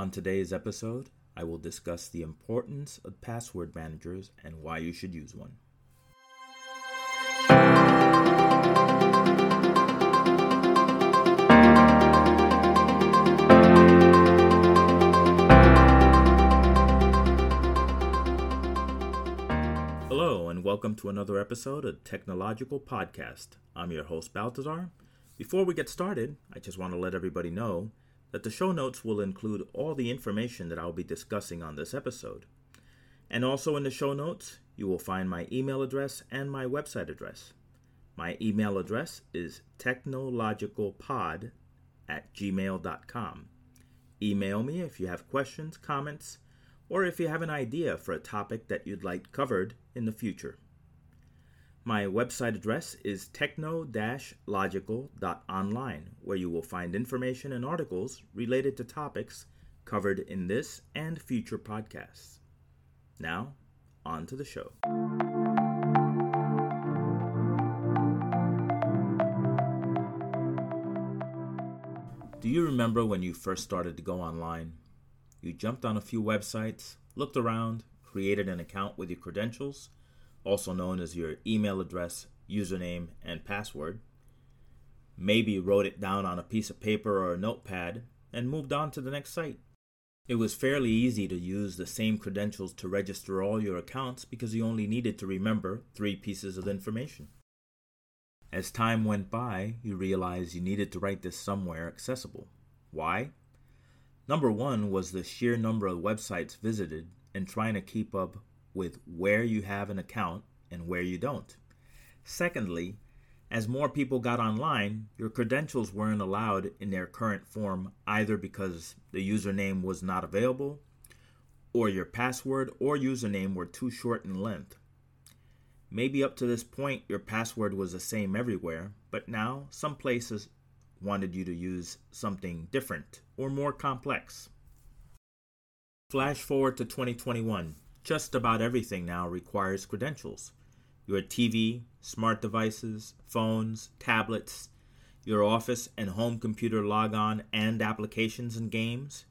On today's episode, I will discuss the importance of password managers and why you should use one. Hello, and welcome to another episode of Technological Podcast. I'm your host, Baltasar. Before we get started, I just want to let everybody know that the show notes will include all the information that I'll be discussing on this episode. And also in the show notes, you will find my email address and my website address. My email address is technologicalpod at gmail.com. Email me if you have questions, comments, or if you have an idea for a topic that you'd like covered in the future. My website address is techno logical.online, where you will find information and articles related to topics covered in this and future podcasts. Now, on to the show. Do you remember when you first started to go online? You jumped on a few websites, looked around, created an account with your credentials also known as your email address, username, and password. Maybe wrote it down on a piece of paper or a notepad and moved on to the next site. It was fairly easy to use the same credentials to register all your accounts because you only needed to remember three pieces of information. As time went by, you realized you needed to write this somewhere accessible. Why? Number one was the sheer number of websites visited and trying to keep up with where you have an account and where you don't. Secondly, as more people got online, your credentials weren't allowed in their current form either because the username was not available, or your password or username were too short in length. Maybe up to this point your password was the same everywhere, but now some places wanted you to use something different or more complex. Flash forward to 2021. Just about everything now requires credentials. Your TV, smart devices, phones, tablets, your office and home computer logon and applications and games,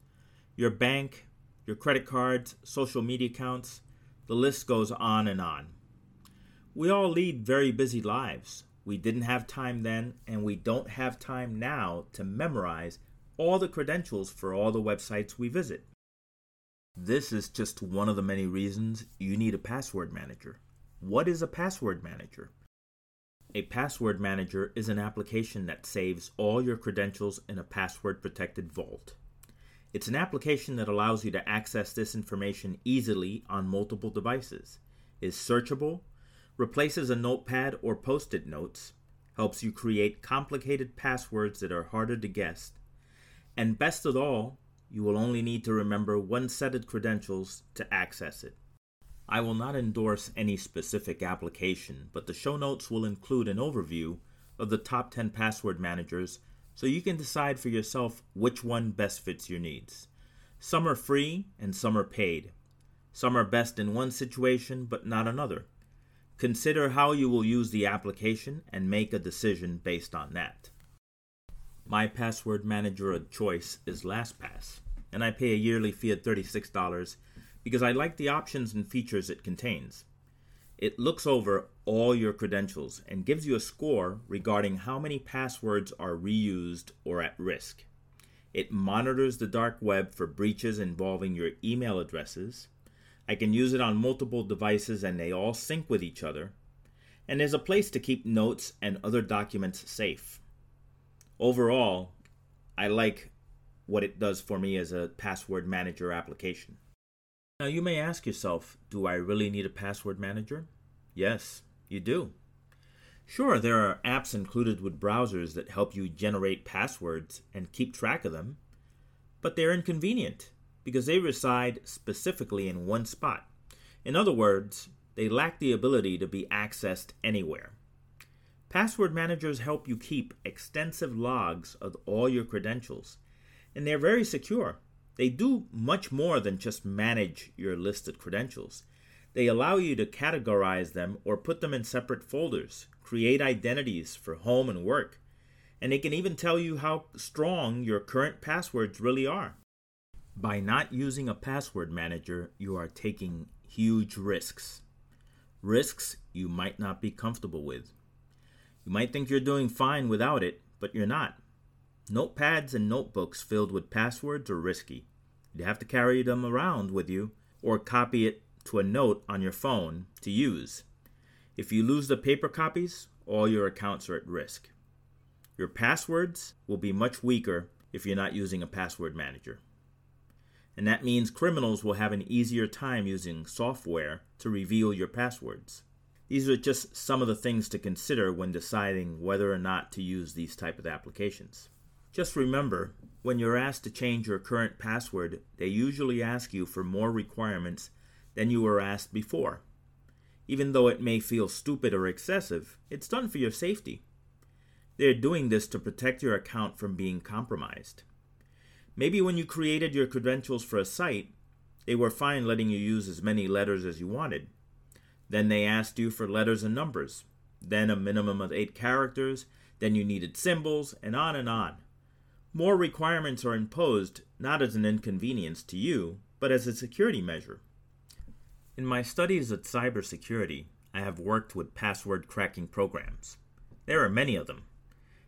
your bank, your credit cards, social media accounts, the list goes on and on. We all lead very busy lives. We didn't have time then, and we don't have time now to memorize all the credentials for all the websites we visit. This is just one of the many reasons you need a password manager. What is a password manager? A password manager is an application that saves all your credentials in a password protected vault. It's an application that allows you to access this information easily on multiple devices, is searchable, replaces a notepad or post it notes, helps you create complicated passwords that are harder to guess, and best of all, you will only need to remember one set of credentials to access it. I will not endorse any specific application, but the show notes will include an overview of the top 10 password managers so you can decide for yourself which one best fits your needs. Some are free and some are paid. Some are best in one situation but not another. Consider how you will use the application and make a decision based on that. My password manager of choice is LastPass, and I pay a yearly fee of $36 because I like the options and features it contains. It looks over all your credentials and gives you a score regarding how many passwords are reused or at risk. It monitors the dark web for breaches involving your email addresses. I can use it on multiple devices and they all sync with each other. And there's a place to keep notes and other documents safe overall, I like what it does for me as a password manager application. Now, you may ask yourself, do I really need a password manager? Yes, you do. Sure, there are apps included with browsers that help you generate passwords and keep track of them, but they're inconvenient because they reside specifically in one spot. In other words, they lack the ability to be accessed anywhere. Password managers help you keep extensive logs of all your credentials, and they're very secure. They do much more than just manage your listed credentials. They allow you to categorize them or put them in separate folders, create identities for home and work, and they can even tell you how strong your current passwords really are. By not using a password manager, you are taking huge risks. Risks you might not be comfortable with. You might think you're doing fine without it, but you're not. Notepads and notebooks filled with passwords are risky. You have to carry them around with you or copy it to a note on your phone to use. If you lose the paper copies, all your accounts are at risk. Your passwords will be much weaker if you're not using a password manager. And that means criminals will have an easier time using software to reveal your passwords. These are just some of the things to consider when deciding whether or not to use these type of applications. Just remember, when you're asked to change your current password, they usually ask you for more requirements than you were asked before. Even though it may feel stupid or excessive, it's done for your safety. They're doing this to protect your account from being compromised. Maybe when you created your credentials for a site, they were fine letting you use as many letters as you wanted. Then they asked you for letters and numbers, then a minimum of eight characters, then you needed symbols, and on and on. More requirements are imposed not as an inconvenience to you, but as a security measure. In my studies at cybersecurity, I have worked with password cracking programs. There are many of them.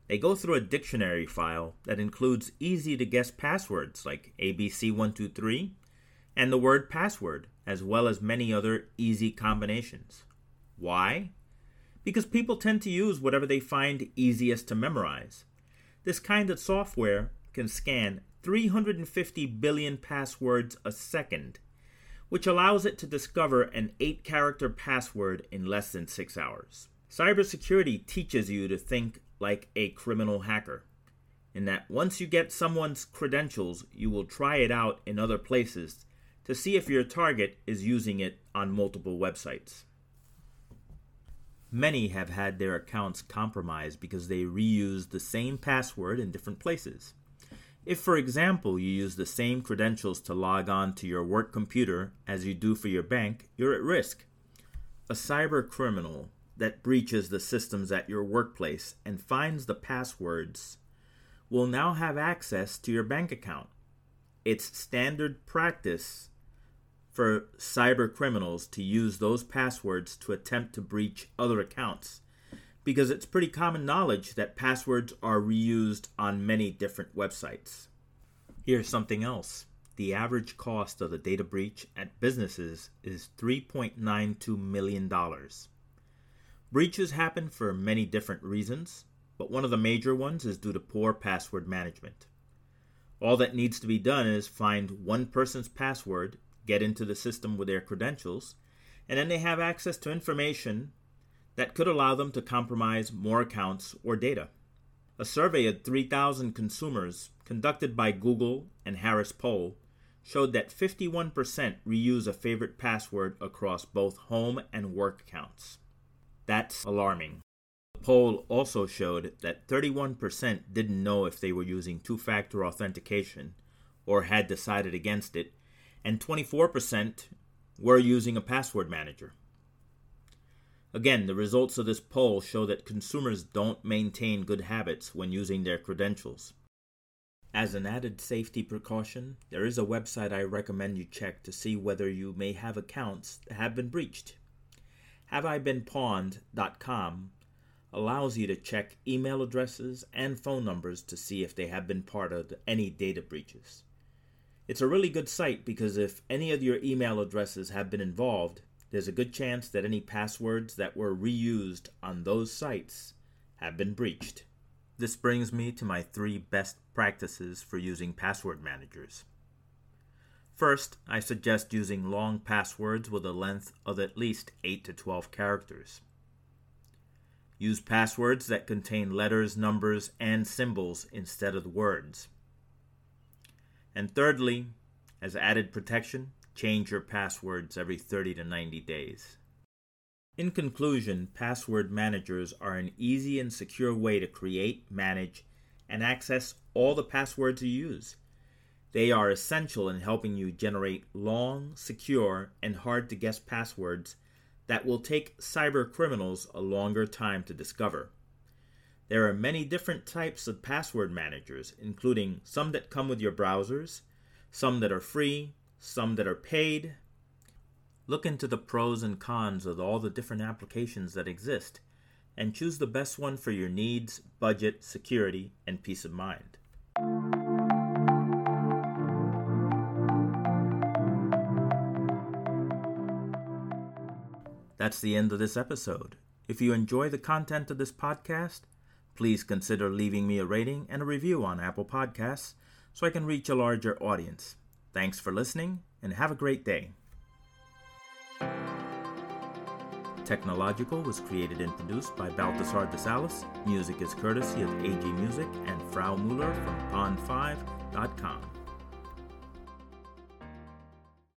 They go through a dictionary file that includes easy to guess passwords like ABC123 and the word password, as well as many other easy combinations. Why? Because people tend to use whatever they find easiest to memorize. This kind of software can scan 350 billion passwords a second, which allows it to discover an 8 character password in less than 6 hours. Cybersecurity teaches you to think like a criminal hacker, in that once you get someone's credentials, you will try it out in other places to see if your target is using it on multiple websites. Many have had their accounts compromised because they reused the same password in different places. If, for example, you use the same credentials to log on to your work computer as you do for your bank, you're at risk. A cyber criminal that breaches the systems at your workplace and finds the passwords will now have access to your bank account. It's standard practice for cyber criminals to use those passwords to attempt to breach other accounts because it's pretty common knowledge that passwords are reused on many different websites. Here's something else. The average cost of a data breach at businesses is $3.92 million. Breaches happen for many different reasons, but one of the major ones is due to poor password management. All that needs to be done is find one person's password get into the system with their credentials, and then they have access to information that could allow them to compromise more accounts or data. A survey of 3,000 consumers conducted by Google and Harris Poll showed that 51% reuse a favorite password across both home and work accounts. That's alarming. The poll also showed that 31% didn't know if they were using two factor authentication or had decided against it, and 24% were using a password manager. Again, the results of this poll show that consumers don't maintain good habits when using their credentials. As an added safety precaution, there is a website I recommend you check to see whether you may have accounts that have been breached. HaveIBeenPwned.com allows you to check email addresses and phone numbers to see if they have been part of any data breaches. It's a really good site because if any of your email addresses have been involved, there's a good chance that any passwords that were reused on those sites have been breached. This brings me to my three best practices for using password managers. First, I suggest using long passwords with a length of at least 8 to 12 characters. Use passwords that contain letters, numbers, and symbols instead of words. And thirdly, as added protection, change your passwords every 30 to 90 days. In conclusion, password managers are an easy and secure way to create, manage, and access all the passwords you use. They are essential in helping you generate long, secure, and hard to guess passwords that will take cyber criminals a longer time to discover. There are many different types of password managers, including some that come with your browsers, some that are free, some that are paid. Look into the pros and cons of all the different applications that exist and choose the best one for your needs, budget, security, and peace of mind. That's the end of this episode. If you enjoy the content of this podcast, please consider leaving me a rating and a review on Apple Podcasts so I can reach a larger audience. Thanks for listening and have a great day. Technological was created and produced by Baltasar de Salas. Music is courtesy of AG Music and Frau Muller from Pond5.com.